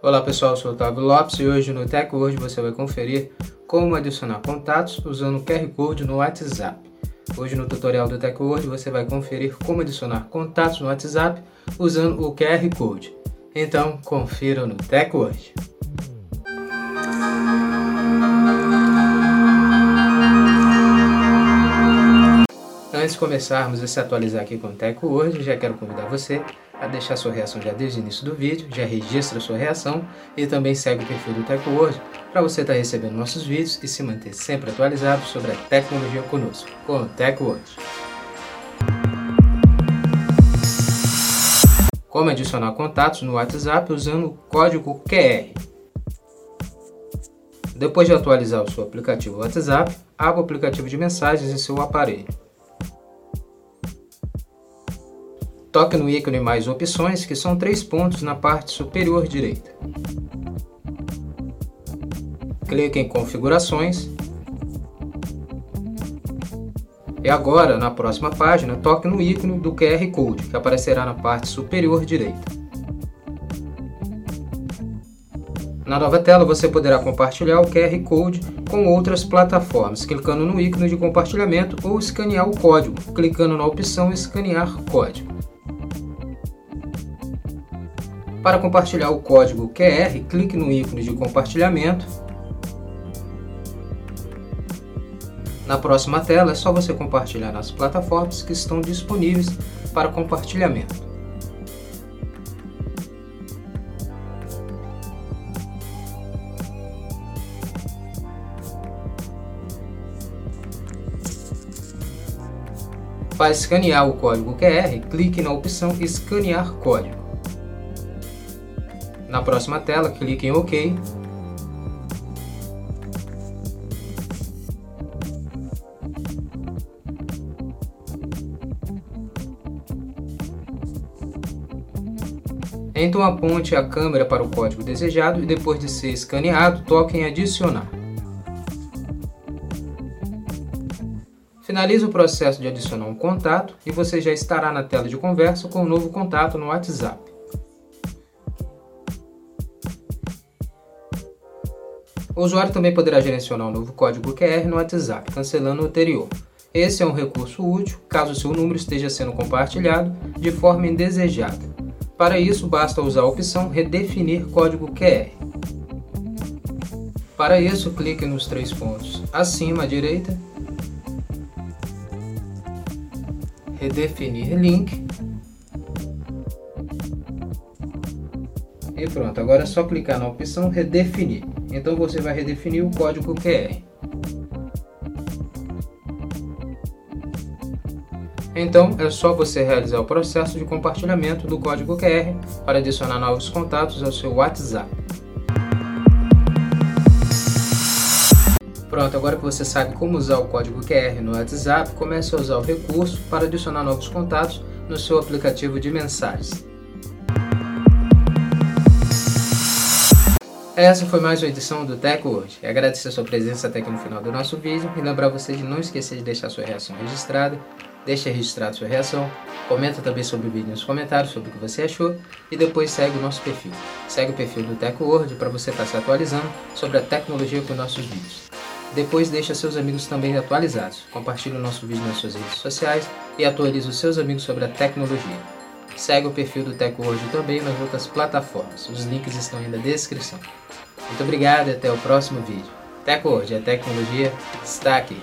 Olá pessoal, eu sou o Otávio Lopes e hoje no Tech Word você vai conferir como adicionar contatos usando o QR Code no WhatsApp. Hoje no tutorial do Tech Word você vai conferir como adicionar contatos no WhatsApp usando o QR Code. Então confira no Tech Word. Antes de começarmos a se atualizar aqui com o Tech Word, já quero convidar você a deixar sua reação já desde o início do vídeo, já registra sua reação e também segue o perfil do TechWord para você estar tá recebendo nossos vídeos e se manter sempre atualizado sobre a tecnologia conosco, com o TechWord. Como adicionar contatos no WhatsApp usando o código QR. Depois de atualizar o seu aplicativo WhatsApp, abra o aplicativo de mensagens em seu aparelho. Toque no ícone Mais Opções, que são três pontos na parte superior direita. Clique em Configurações. E agora, na próxima página, toque no ícone do QR Code, que aparecerá na parte superior direita. Na nova tela, você poderá compartilhar o QR Code com outras plataformas, clicando no ícone de compartilhamento ou escanear o código, clicando na opção Escanear Código. Para compartilhar o código QR, clique no ícone de compartilhamento. Na próxima tela é só você compartilhar nas plataformas que estão disponíveis para compartilhamento. Para escanear o código QR, clique na opção Escanear código. Na próxima tela, clique em OK. Então aponte a câmera para o código desejado e depois de ser escaneado, toque em adicionar. Finalize o processo de adicionar um contato e você já estará na tela de conversa com o um novo contato no WhatsApp. O usuário também poderá gerenciar um novo código QR no WhatsApp, cancelando o anterior. Esse é um recurso útil caso seu número esteja sendo compartilhado de forma indesejada. Para isso, basta usar a opção Redefinir código QR. Para isso, clique nos três pontos acima à direita, Redefinir link e pronto. Agora é só clicar na opção Redefinir. Então você vai redefinir o código QR. Então é só você realizar o processo de compartilhamento do código QR para adicionar novos contatos ao seu WhatsApp. Pronto, agora que você sabe como usar o código QR no WhatsApp, comece a usar o recurso para adicionar novos contatos no seu aplicativo de mensagens. Essa foi mais uma edição do Teco hoje. Agradecer a sua presença até aqui no final do nosso vídeo e lembrar você de não esquecer de deixar sua reação registrada. Deixe registrada sua reação, comenta também sobre o vídeo nos comentários sobre o que você achou e depois segue o nosso perfil. Segue o perfil do Teco Word para você estar se atualizando sobre a tecnologia com nossos vídeos. Depois deixa seus amigos também atualizados. Compartilhe o nosso vídeo nas suas redes sociais e atualize os seus amigos sobre a tecnologia. Segue o perfil do TecWord também nas outras plataformas. Os links estão aí na descrição. Muito obrigado e até o próximo vídeo. TecWord, a tecnologia está aqui.